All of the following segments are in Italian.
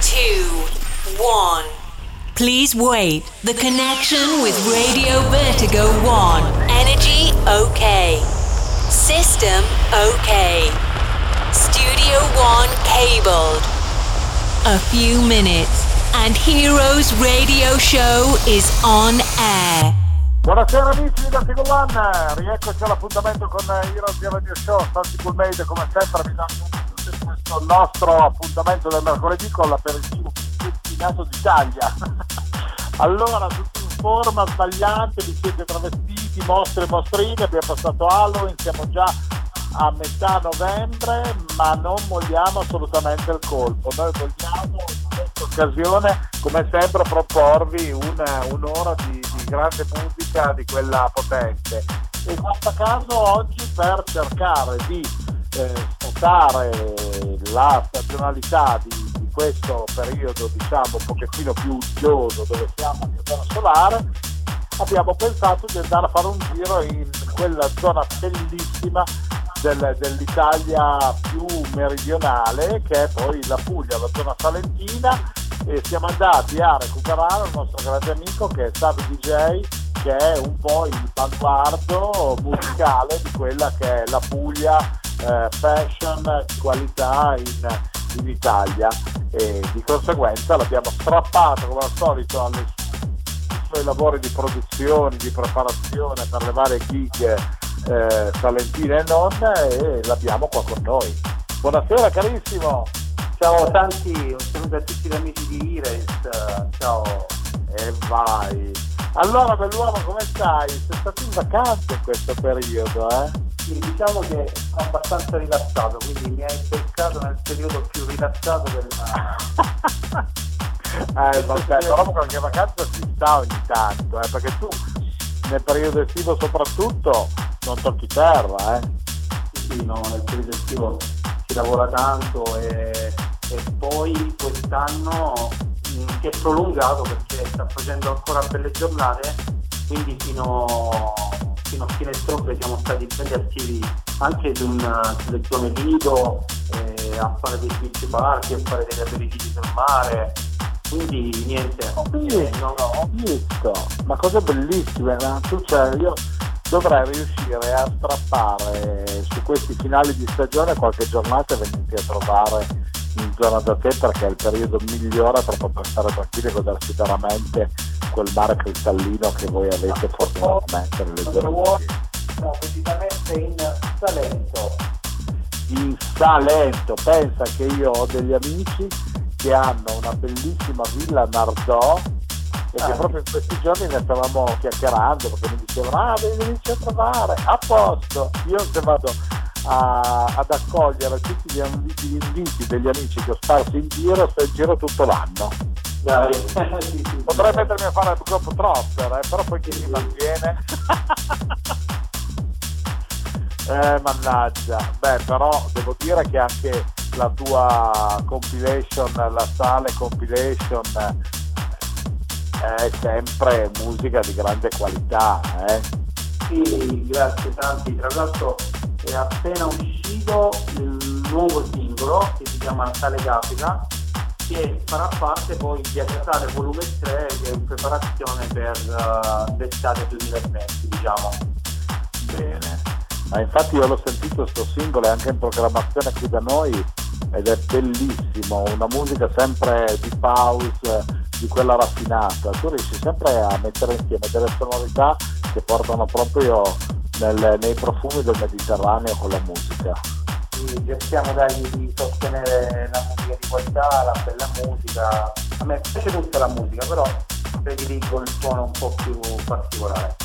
two, one. Please wait. The connection with Radio Vertigo 1. Energy okay. System okay. Studio 1 cabled. A few minutes and Heroes Radio Show is on air. Buonasera amici di Vertigo One, rieccoci all'appuntamento con Heroes Radio Show, Santi Coolmade come sempre vi danno questo nostro appuntamento del mercoledì con l'aperitivo destinato d'Italia. allora, tutti in forma, sbagliante, vi siete travestiti, mostre e mostrine, abbiamo passato Halloween, siamo già a metà novembre, ma non molliamo assolutamente il colpo. Noi vogliamo in questa occasione, come sempre, proporvi una, un'ora di, di grande musica, di quella potente. E questo caso oggi per cercare di eh, spostare la stagionalità di, di, questo periodo diciamo un pochettino più uggioso dove siamo in zona solare abbiamo pensato di andare a fare un giro in quella zona bellissima del, dell'Italia più meridionale che è poi la Puglia, la zona salentina e siamo andati a recuperare il nostro grande amico che è Savi DJ che è un po' il baluardo musicale di quella che è la Puglia eh, fashion qualità in, in, Italia e di conseguenza l'abbiamo strappato come al solito alle, suoi lavori di produzione, di preparazione per le varie gig eh, salentine e non e l'abbiamo qua con noi. Buonasera carissimo! Ciao tanti, un saluto a tutti gli amici di Ires, ciao! E vai! Allora bell'uomo come stai? Sei stato in vacanza in questo periodo, eh? Sì, diciamo che sono abbastanza rilassato, quindi mi hai beccato nel periodo più rilassato del... eh, vabbè, però qualche vacanza ci sta ogni tanto, eh, perché tu nel periodo estivo soprattutto non tocchi terra, eh? Sì, no, nel periodo estivo si lavora tanto e, e poi quest'anno mh, mm, si è prolungato perché sta facendo ancora belle giornate, quindi fino fino a fine ottobre siamo stati belli attivi anche sulle zone lido, eh, a fare dei beach party, a fare degli aperitivi sul mare. Quindi niente. Ho visto, eh, no, ho visto, ma cose bellissime, ma tu cioè, io dovrei riuscire a strappare su questi finali di stagione qualche giornata e venirti a trovare in zona da te perché è il periodo migliore per poter stare tranquilli e godersi veramente quel mare cristallino che voi avete fortunatamente nelle zone. No, precisamente in Salento. In Salento, pensa che io ho degli amici che hanno una bellissima villa a Nardò e ah. che proprio in questi giorni ne stavamo chiacchierando perché mi dicevano ah venite a trovare a posto io se vado a, ad accogliere tutti gli, gli inviti degli amici che ho sparso in giro sto in giro tutto l'anno dai. Potrei mettermi a fare il group tropper, eh, però poi chi si mantiene? eh, mannaggia. Beh, però devo dire che anche la tua compilation, la sale compilation è sempre musica di grande qualità, eh? Sì, grazie tanti. Tra l'altro è appena uscito il nuovo singolo che si chiama Sale Capica che farà parte poi di Agatare volume 3 che è in preparazione per uh, l'estate 2020 diciamo. Bene. Ma infatti io l'ho sentito questo singolo è anche in programmazione qui da noi ed è bellissimo una musica sempre di pause di quella raffinata. Tu riesci sempre a mettere insieme delle sonorità che portano proprio nel, nei profumi del Mediterraneo con la musica cerchiamo dai, di sostenere la musica di qualità, la bella musica. A me piace tutta la musica, però prediligo il suono un po' più particolare.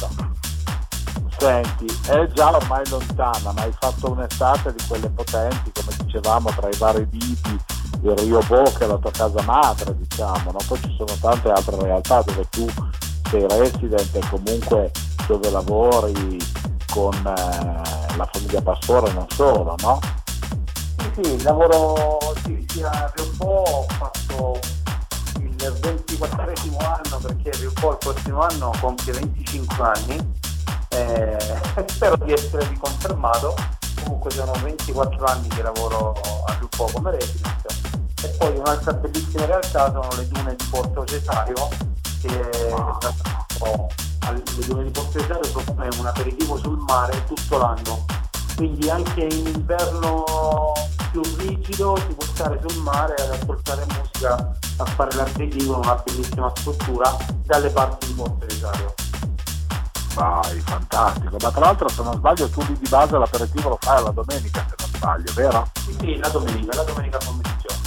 Senti, è già ormai lontana, ma hai fatto un'estate di quelle potenti, come dicevamo, tra i vari liti, il Rio Bo che è la tua casa madre, diciamo, no? poi ci sono tante altre realtà dove tu sei resident e comunque dove lavori con eh, la famiglia Pastore non solo, no? Sì, sì, lavoro sì, sia a Riopò, ho fatto il 24 anno perché Riopò il prossimo anno compie 25 anni, eh, spero di essere riconfermato, comunque sono 24 anni che lavoro a Riopò come resident e poi un'altra bellissima realtà sono le dune di Porto Cesario che oh, le dune di Porto Cesario propone un aperitivo sul mare tutto l'anno quindi anche in inverno più rigido si può stare sul mare ad ascoltare musica a fare l'aperitivo in una bellissima struttura dalle parti di Porto Cesario vai fantastico. Ma tra l'altro se non sbaglio tu lì di base l'aperitivo lo fai la domenica se non sbaglio vero? sì sì la domenica la domenica pomeriggio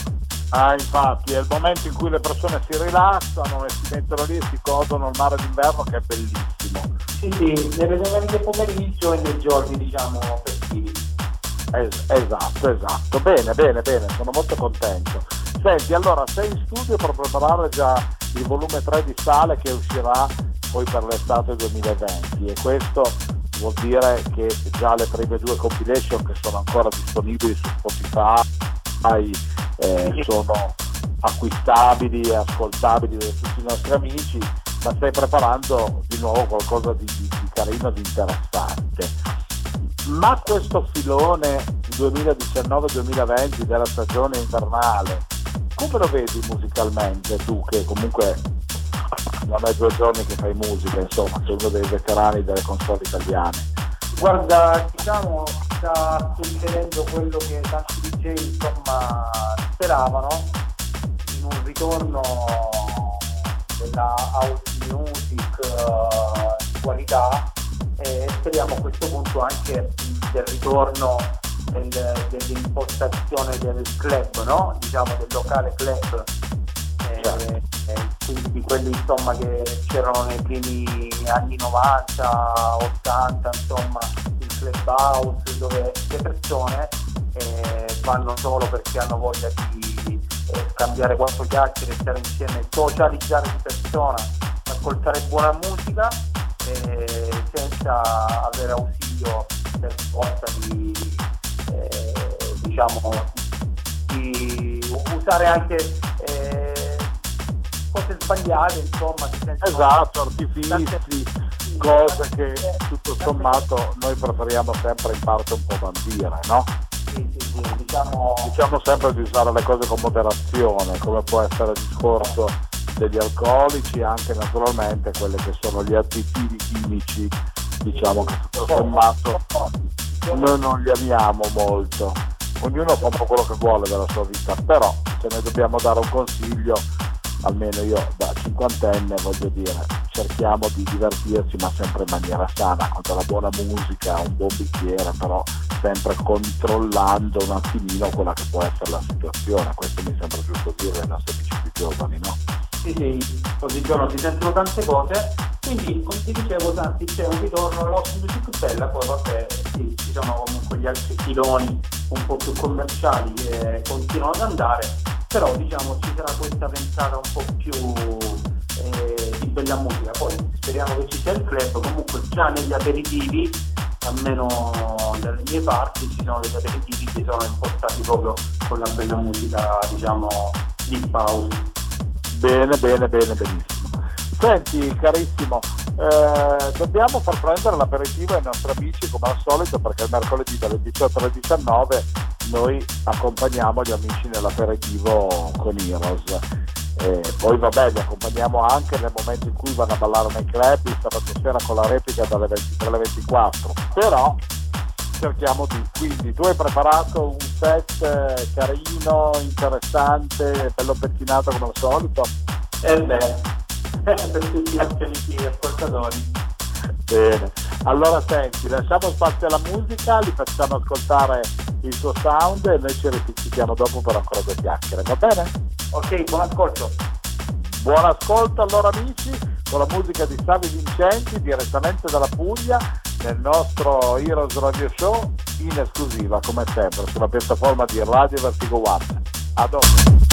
Ah, infatti, è il momento in cui le persone si rilassano e si mettono lì e si godono il mare d'inverno che è bellissimo. Sì, sì, nelle domeniche pomeriggio e nei giorni, diciamo, festivi. Es- esatto, esatto. Bene, bene, bene, sono molto contento. Senti, allora sei in studio per preparare già il volume 3 di Sale che uscirà poi per l'estate 2020 e questo vuol dire che già le prime due compilation che sono ancora disponibili su Spotify eh, sono acquistabili e ascoltabili da tutti i nostri amici, ma stai preparando di nuovo qualcosa di, di, di carino, di interessante. Ma questo filone 2019-2020 della stagione invernale, come lo vedi musicalmente tu che comunque non è due giorni che fai musica, insomma, sei uno dei veterani delle console italiane? Guarda, diciamo sta succedendo quello che tanti DJ insomma speravano in un ritorno della house music uh, di qualità e speriamo a questo punto anche del ritorno del, dell'impostazione del club, no? diciamo del locale club. Eh, eh, quindi quelli insomma che c'erano nei primi anni 90, 80, insomma, il club house dove le persone eh, vanno solo perché hanno voglia di eh, scambiare quattro chiacchiere, stare insieme, socializzare di persona, ascoltare buona musica eh, senza avere ausilio per forza di eh, diciamo di usare anche eh, cose sbagliate insomma esatto artifici cose che tutto sommato noi preferiamo sempre in parte un po' bandire no? Diciamo... diciamo sempre di usare le cose con moderazione, come può essere il discorso degli alcolici, anche naturalmente quelli che sono gli additivi chimici, diciamo che tutto sommato noi non li amiamo molto. Ognuno fa un po' quello che vuole della sua vita, però se ne dobbiamo dare un consiglio, almeno io da cinquantenne voglio dire, cerchiamo di divertirci ma sempre in maniera sana, con della buona musica, un buon bicchiere, però sempre controllando un attimino quella che può essere la situazione. Questo mi sembra giusto dire ai nostri amici più giovani, no? Sì, sì, oggigiorno si sentono tante cose, quindi come ti dicevo tanti c'è un ritorno all'osso music bella, poi vabbè sì, ci sono comunque gli altri filoni un po' più commerciali che continuano ad andare, però diciamo ci sarà questa pensata un po' più eh, bella musica, poi speriamo che ci sia il club, comunque già negli aperitivi almeno dalle mie parti ci sono degli aperitivi che sono impostati proprio con la bella musica diciamo di house bene bene bene benissimo. Senti carissimo eh, dobbiamo far prendere l'aperitivo ai nostri amici come al solito perché il mercoledì dalle 18 alle 19 noi accompagniamo gli amici nell'aperitivo con Heroes e poi vabbè li accompagniamo anche nel momento in cui vanno a ballare nei club sabato sera con la replica dalle 23 alle 24 però cerchiamo di quindi tu hai preparato un set eh, carino interessante bello pettinato come al solito? Eh beh per tutti gli ascoltatori bene allora senti lasciamo spazio alla musica li facciamo ascoltare il tuo sound e noi ci ripetiamo dopo per ancora due chiacchiere va bene? Ok, buon ascolto. Buon ascolto allora amici con la musica di Savi Vincenti direttamente dalla Puglia nel nostro Heroes Radio Show in esclusiva come sempre sulla piattaforma di Radio Vertigo One. A dopo.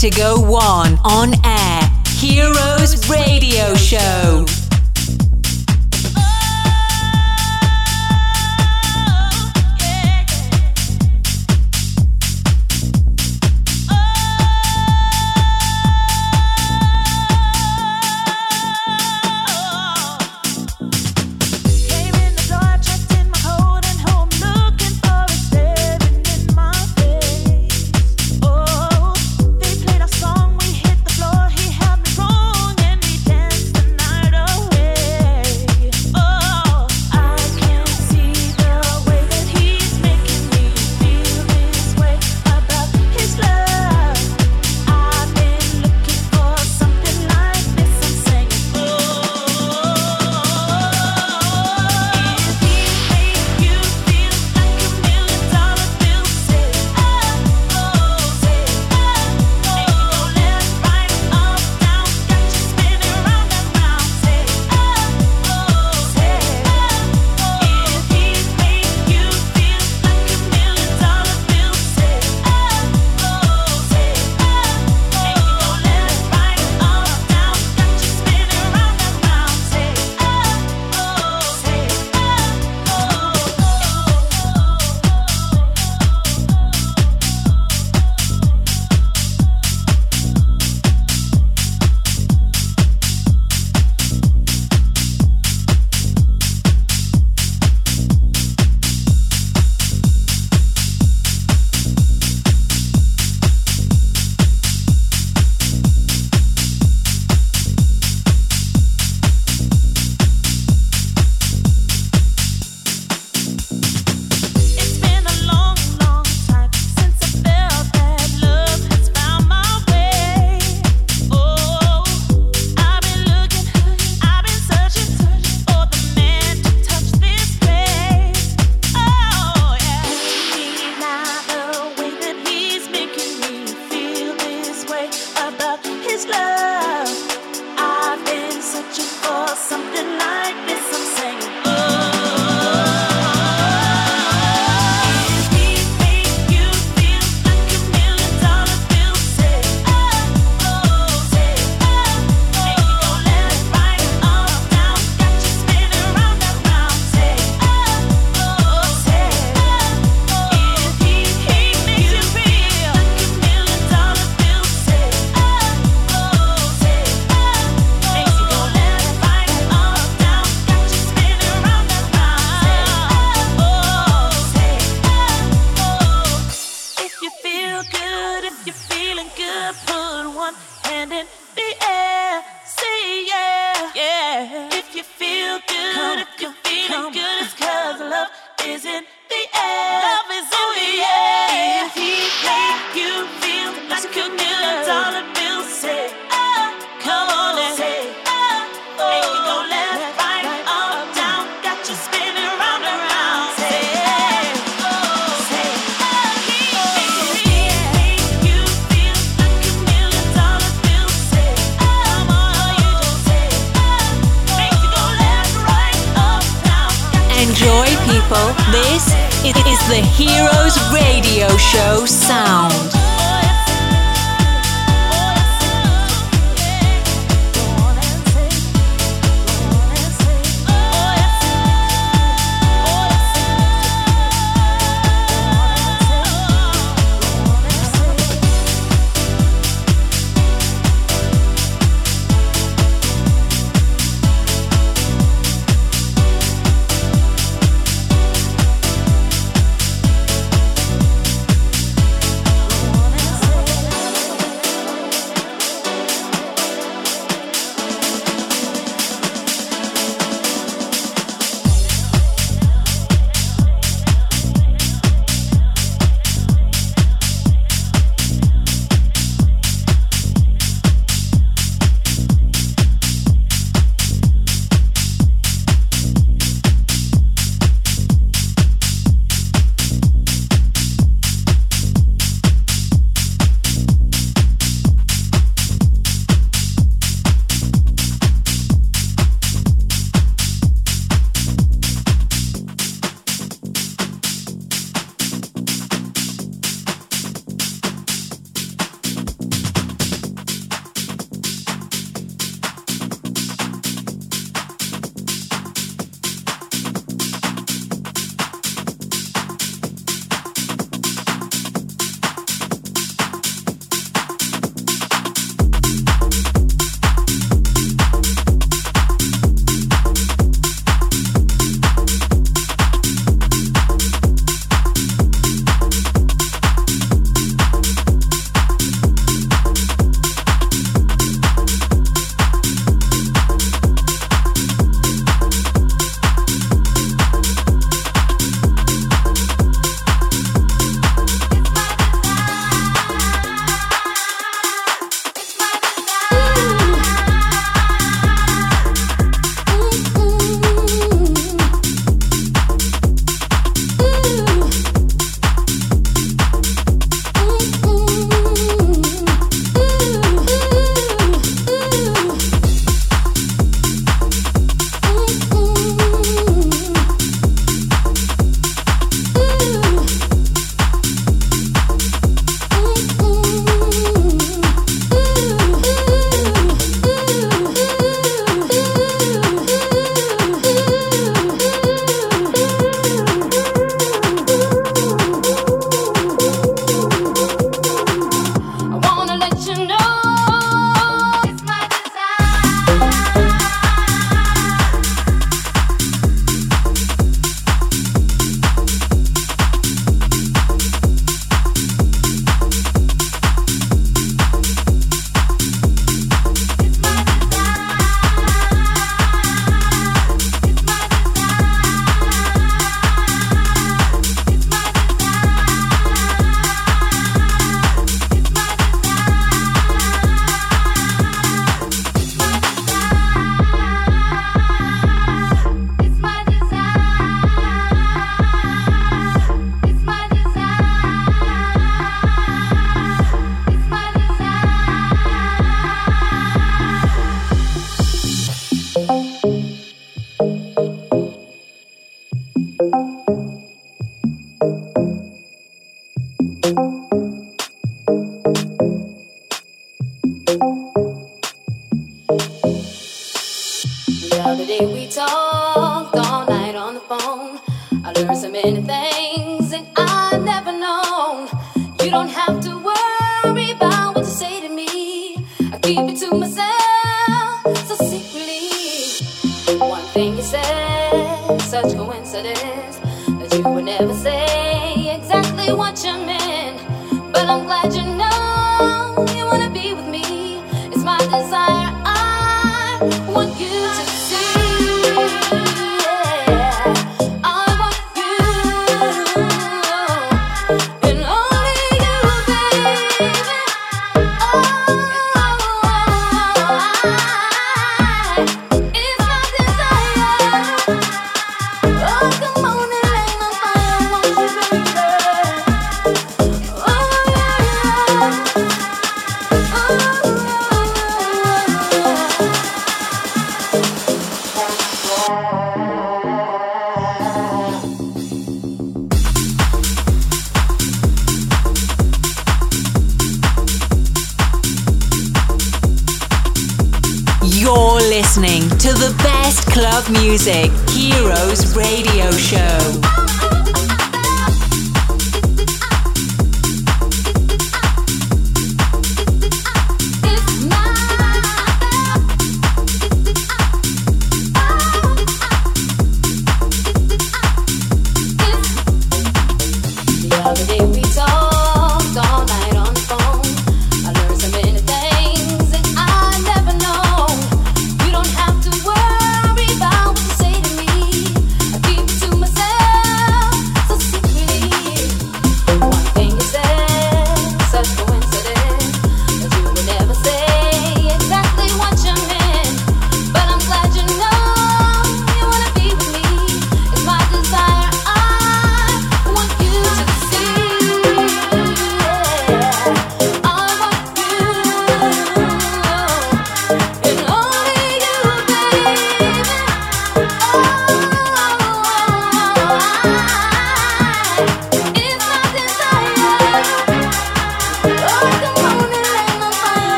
Vertigo One on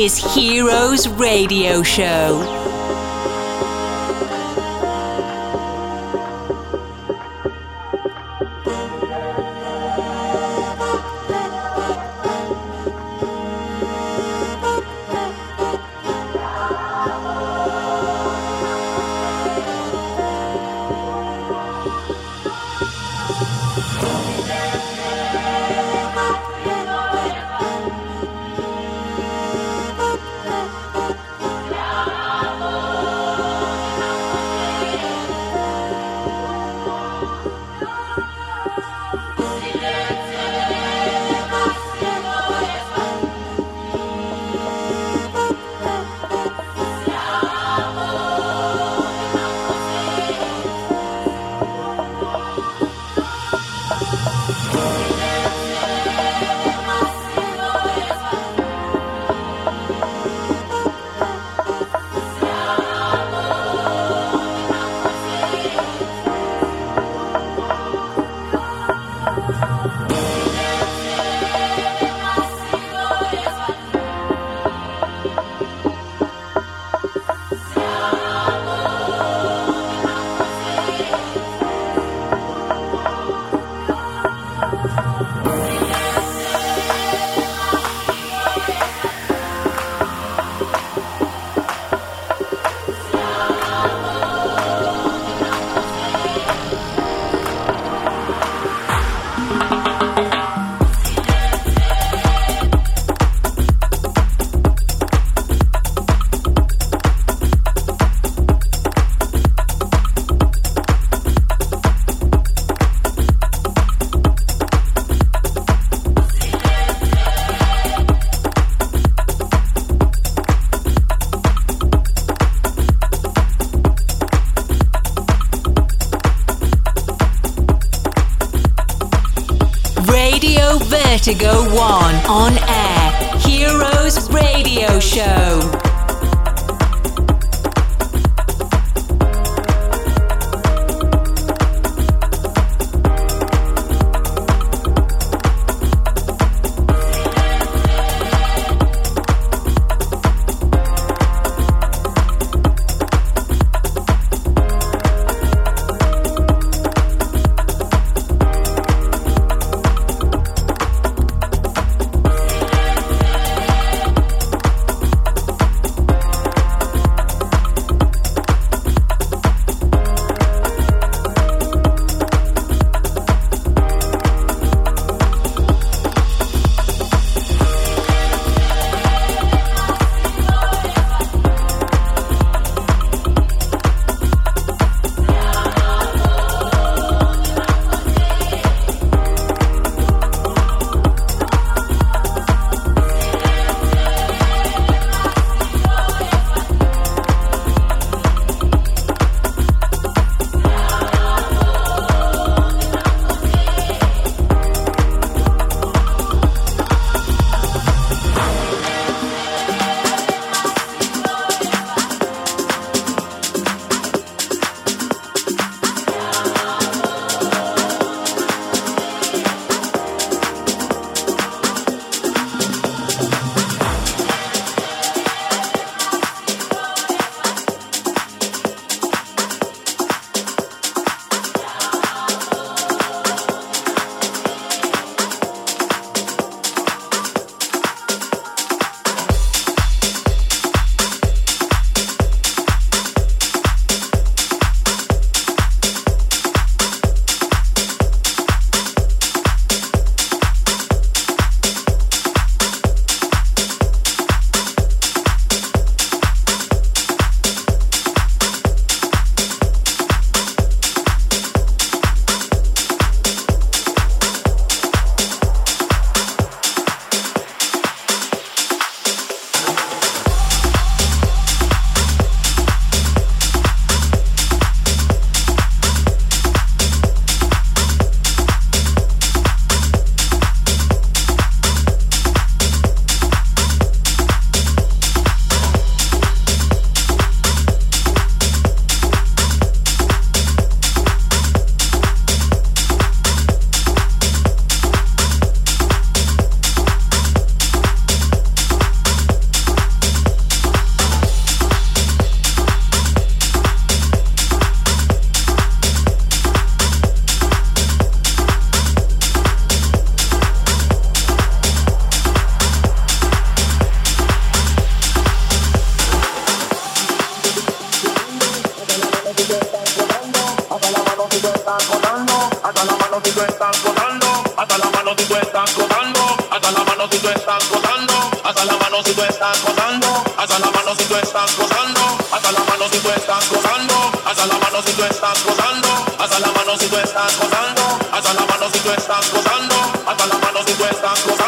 is Heroes Radio Show. Vertigo 1 on air. estás gozando, hasta la mano si tú estás gozando, hasta la mano si tú estás gozando, hasta la mano si tú estás gozando.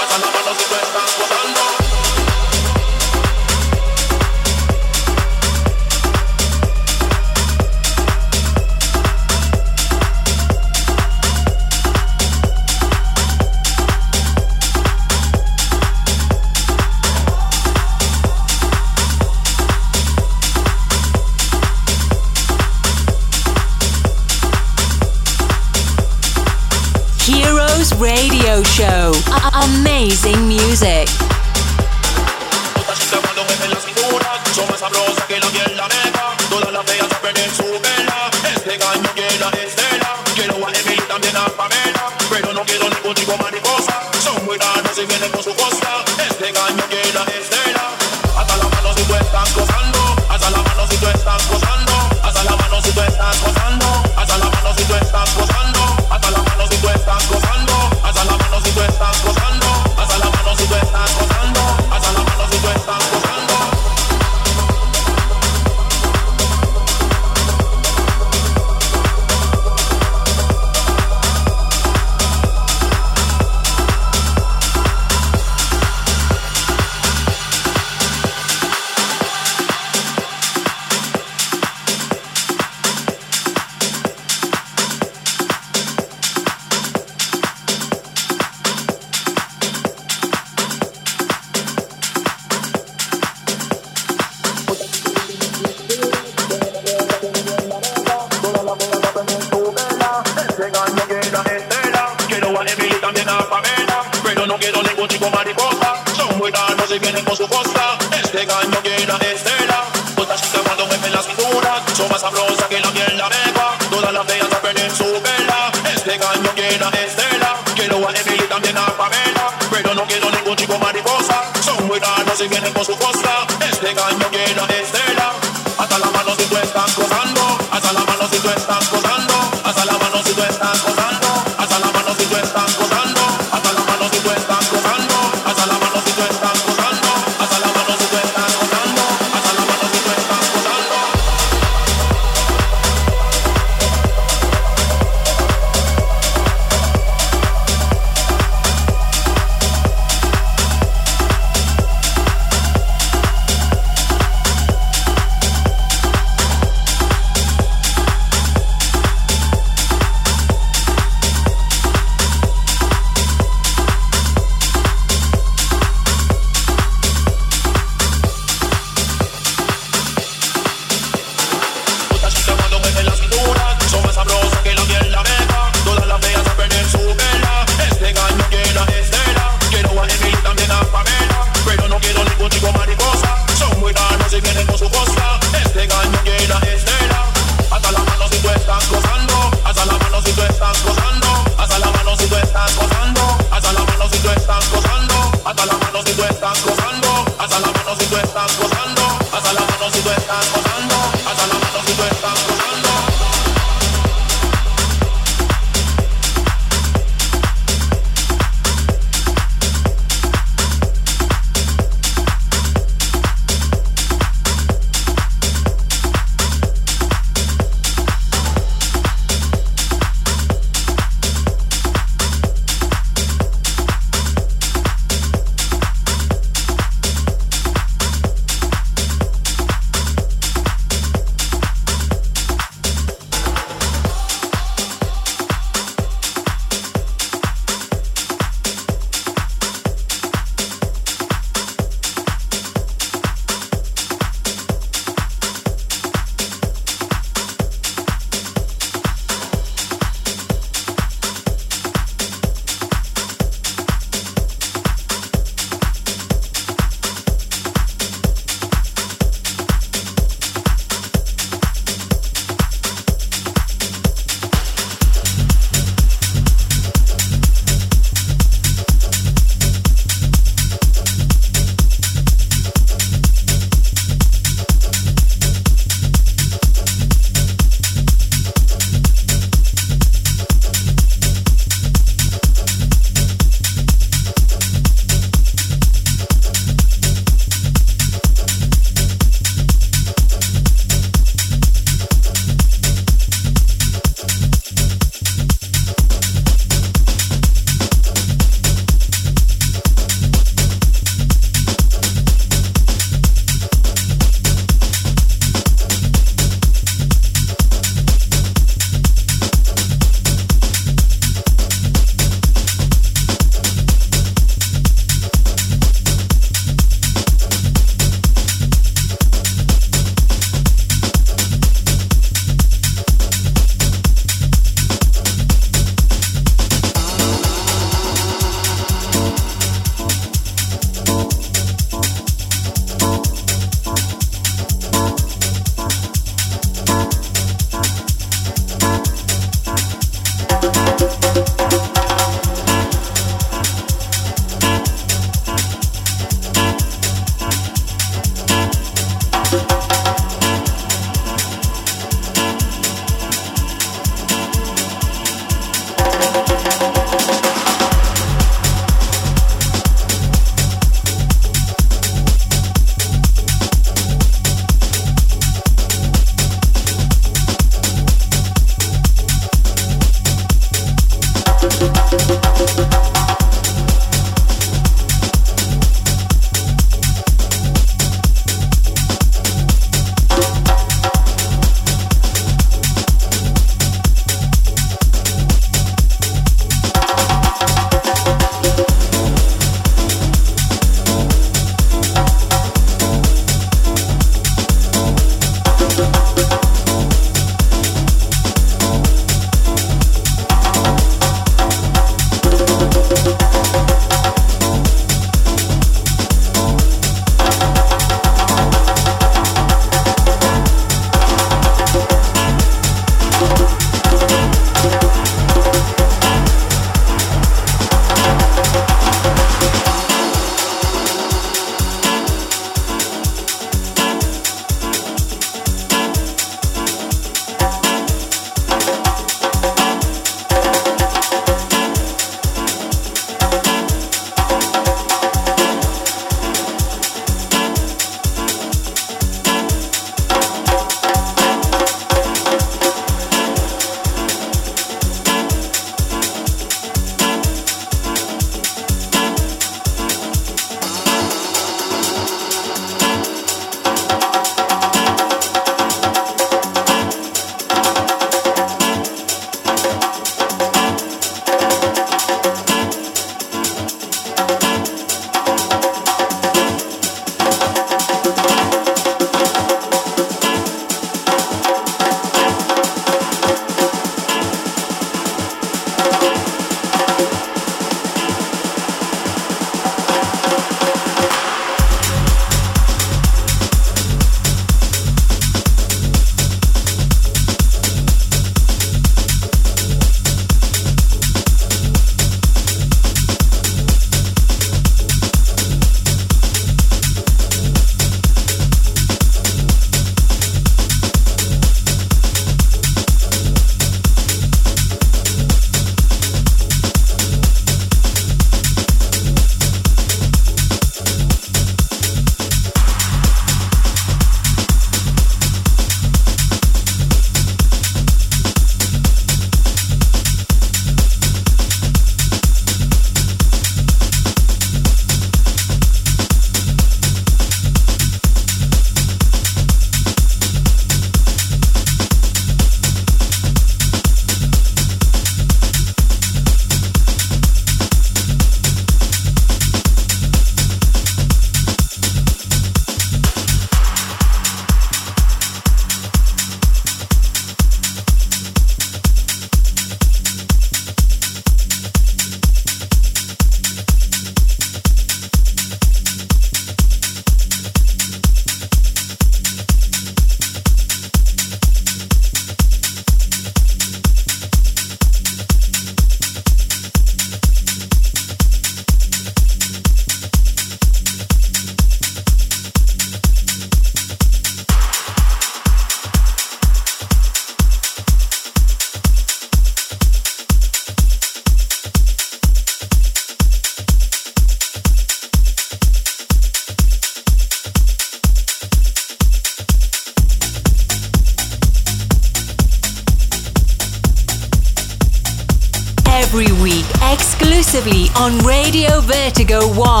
Vertigo 1.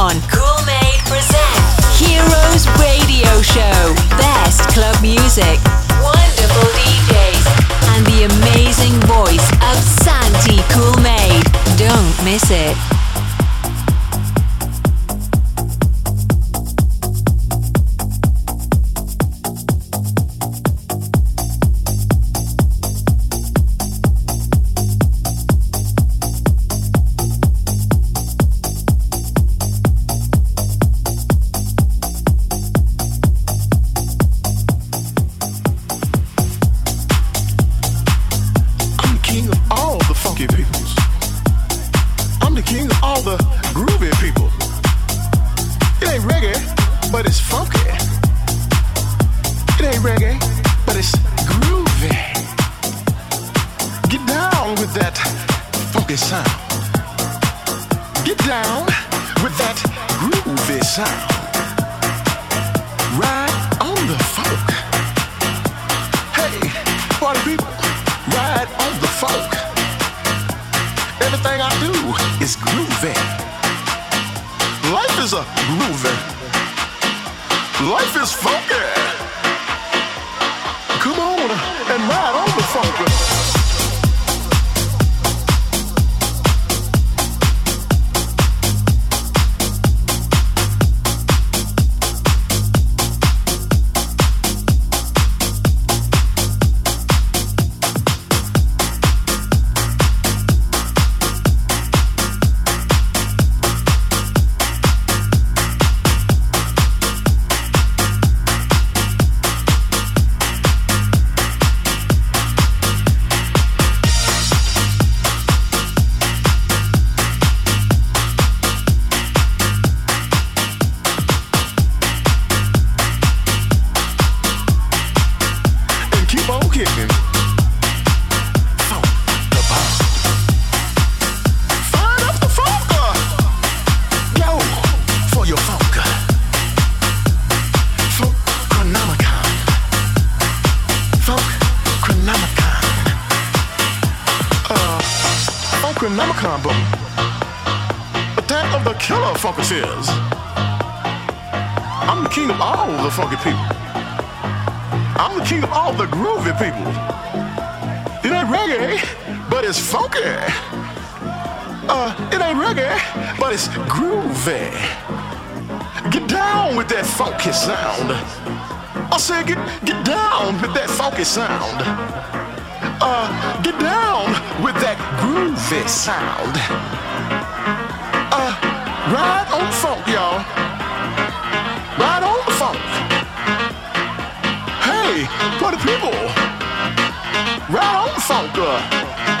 all the groovy people. It ain't reggae, but it's funky. It ain't reggae, but it's groovy. Get down with that funky sound. Get down with that groovy sound. Ride on the folk. Hey, party people, ride on the folk. Everything I do is groovy. Life is a groovy. Life is funky. Come on and ride on the funky. reggae, but it's funky. Uh, it ain't reggae, but it's groovy. Get down with that funky sound. I said, get get down with that funky sound. Uh, get down with that groovy sound. Uh, ride on the funk, y'all. Ride on the funk. Hey, for the people round so good.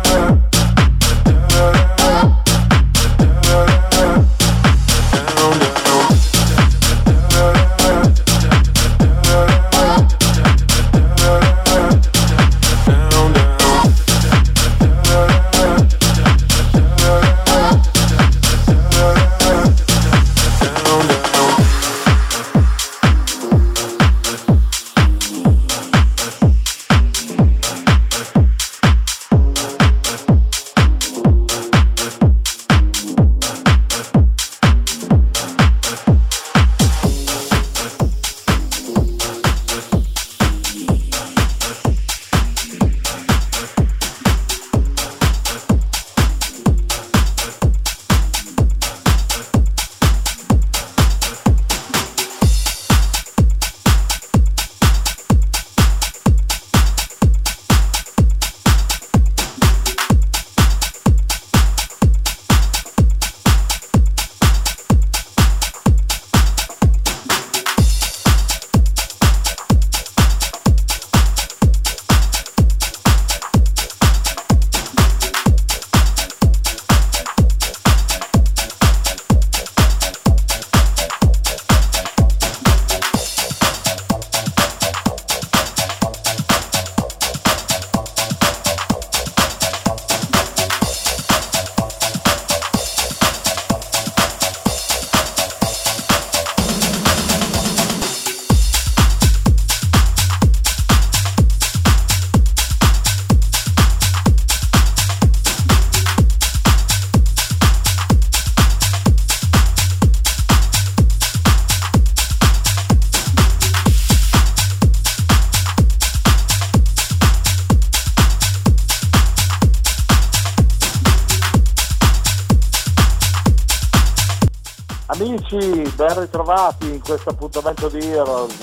Ben ritrovati in questo appuntamento di Heroes.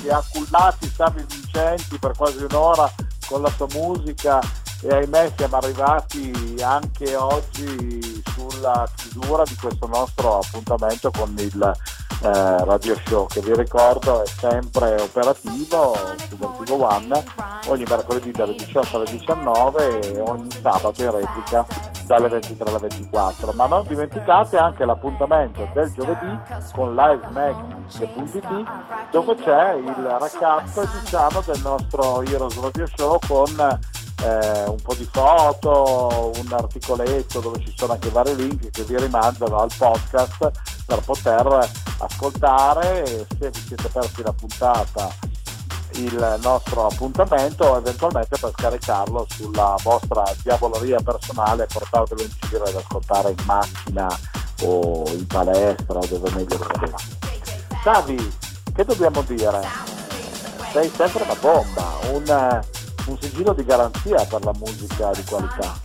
Ci ha cullati Stavi Vincenti per quasi un'ora con la sua musica e ahimè siamo arrivati anche oggi sulla chiusura di questo nostro appuntamento con il eh, radio show che vi ricordo è sempre operativo su Vertigo One ogni mercoledì dalle 18 alle 19 e ogni sabato in replica dalle 23 alle 24, ma non dimenticate anche l'appuntamento del giovedì con livemag.it dove c'è il recap diciamo, del nostro Heroes Radio Show con eh, un po' di foto, un articoletto dove ci sono anche vari link che vi rimandano al podcast per poter ascoltare se vi siete persi la puntata il nostro appuntamento o eventualmente per scaricarlo sulla vostra diavoleria personale e portarvelo in giro ad ascoltare in macchina o in palestra dove meglio vedete. Savi, che dobbiamo dire? Sei sempre una bomba, un, un sigillo di garanzia per la musica di qualità.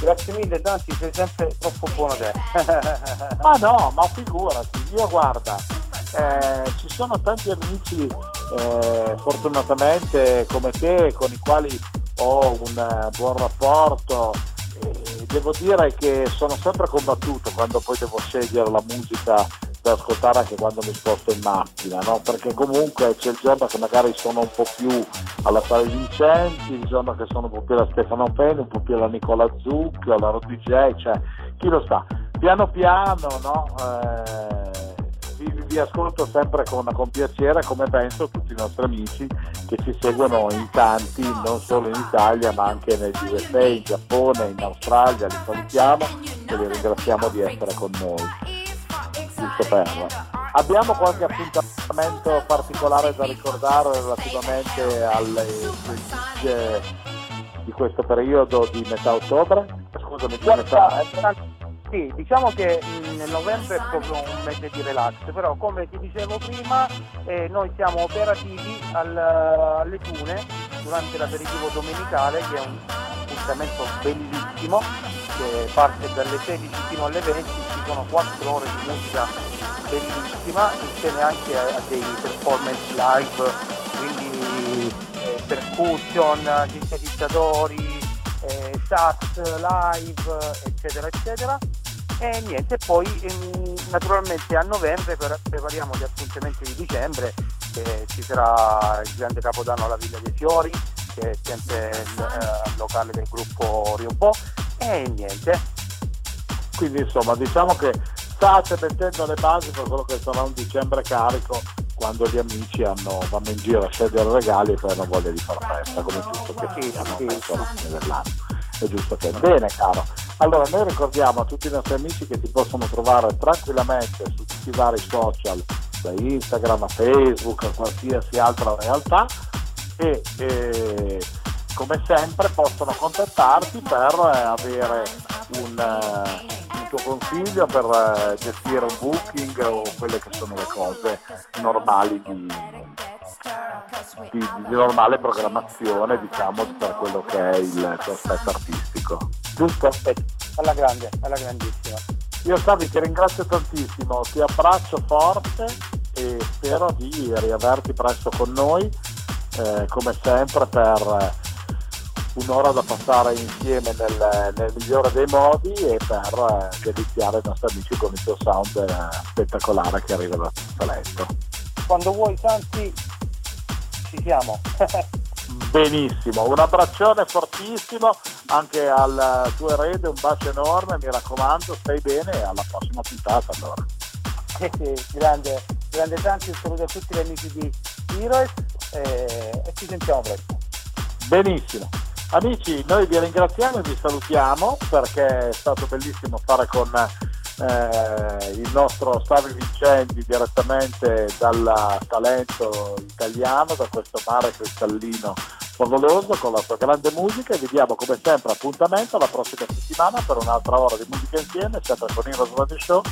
Grazie mille, tanti sei sempre troppo buono te. ma no, ma figurati, io guarda, eh, ci sono tanti amici eh, fortunatamente come te con i quali ho un uh, buon rapporto e devo dire che sono sempre combattuto quando poi devo scegliere la musica da ascoltare anche quando mi sposto in macchina, no? perché comunque c'è il giorno che magari sono un po' più alla Sale Vincenti, il giorno che sono un po' più alla Stefano Penni, un po' più alla Nicola Zucchi, alla RDJ, cioè chi lo sa. Piano piano no? eh, vi, vi, ascolto sempre con, con, piacere come penso tutti i nostri amici che ci seguono in tanti, non solo in Italia ma anche negli USA, in Giappone, in Australia, li salutiamo e li ringraziamo di essere con noi. Giusto per. Abbiamo qualche appuntamento particolare da ricordare relativamente alle notizie di questo periodo di metà ottobre? Scusami, di metà... Sì, diciamo che nel novembre è proprio un mese di relax, però come ti dicevo prima eh, noi siamo operativi al, alle Tune durante l'aperitivo domenicale che è un appuntamento bellissimo che parte dalle 16 fino alle 20, ci sono 4 ore di musica bellissima insieme anche a, a dei performance live, quindi eh, percussion, sintetizzatori, eh, sax live, eccetera, eccetera. E niente, poi ehm, naturalmente a novembre prepariamo gli appuntamenti di dicembre, che ci sarà il grande capodanno alla Villa dei Fiori, che è sempre il eh, locale del gruppo Rio e niente. Quindi insomma diciamo che state mettendo le basi per quello che sarà un dicembre carico quando gli amici hanno, vanno in giro a scegliere regali e poi hanno voglia di fare festa come giusto che sì, siano sì, fine dell'anno è giusto che bene caro. Allora noi ricordiamo a tutti i nostri amici che ti possono trovare tranquillamente su tutti i vari social da Instagram a Facebook a qualsiasi altra realtà e, e come sempre possono contattarti per eh, avere un, uh, un, tuo consiglio per uh, gestire un booking o quelle che sono le cose normali di, di, di normale programmazione diciamo per quello che è il tuo aspetto artistico. Giusto? alla grande, alla grandissima. Io Savi ti ringrazio tantissimo. Ti abbraccio forte e spero di riaverti presto con noi eh, come sempre per un'ora da passare insieme nel, nel, migliore dei modi e per eh, deliziare i nostri amici con il tuo sound eh, spettacolare che arriva dal talento. Quando vuoi Santi ci siamo. Benissimo, un abbraccione fortissimo anche al tuo erede, un bacio enorme, mi raccomando, stai bene e alla prossima puntata allora. grande, grande Santi, un saluto a tutti gli amici di Heroes e, e ci sentiamo presto. Benissimo. Amici, noi vi ringraziamo e vi salutiamo perché è stato bellissimo fare con eh, il nostro Stavi Vincendi direttamente dal talento italiano, da questo mare cristallino favoloso con la sua grande musica e vi diamo come sempre appuntamento la prossima settimana per un'altra ora di musica insieme, sempre con Heroes Radio Show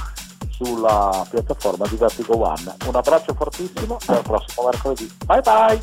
sulla piattaforma di Vertigo One. Un abbraccio fortissimo e al prossimo mercoledì. Bye bye!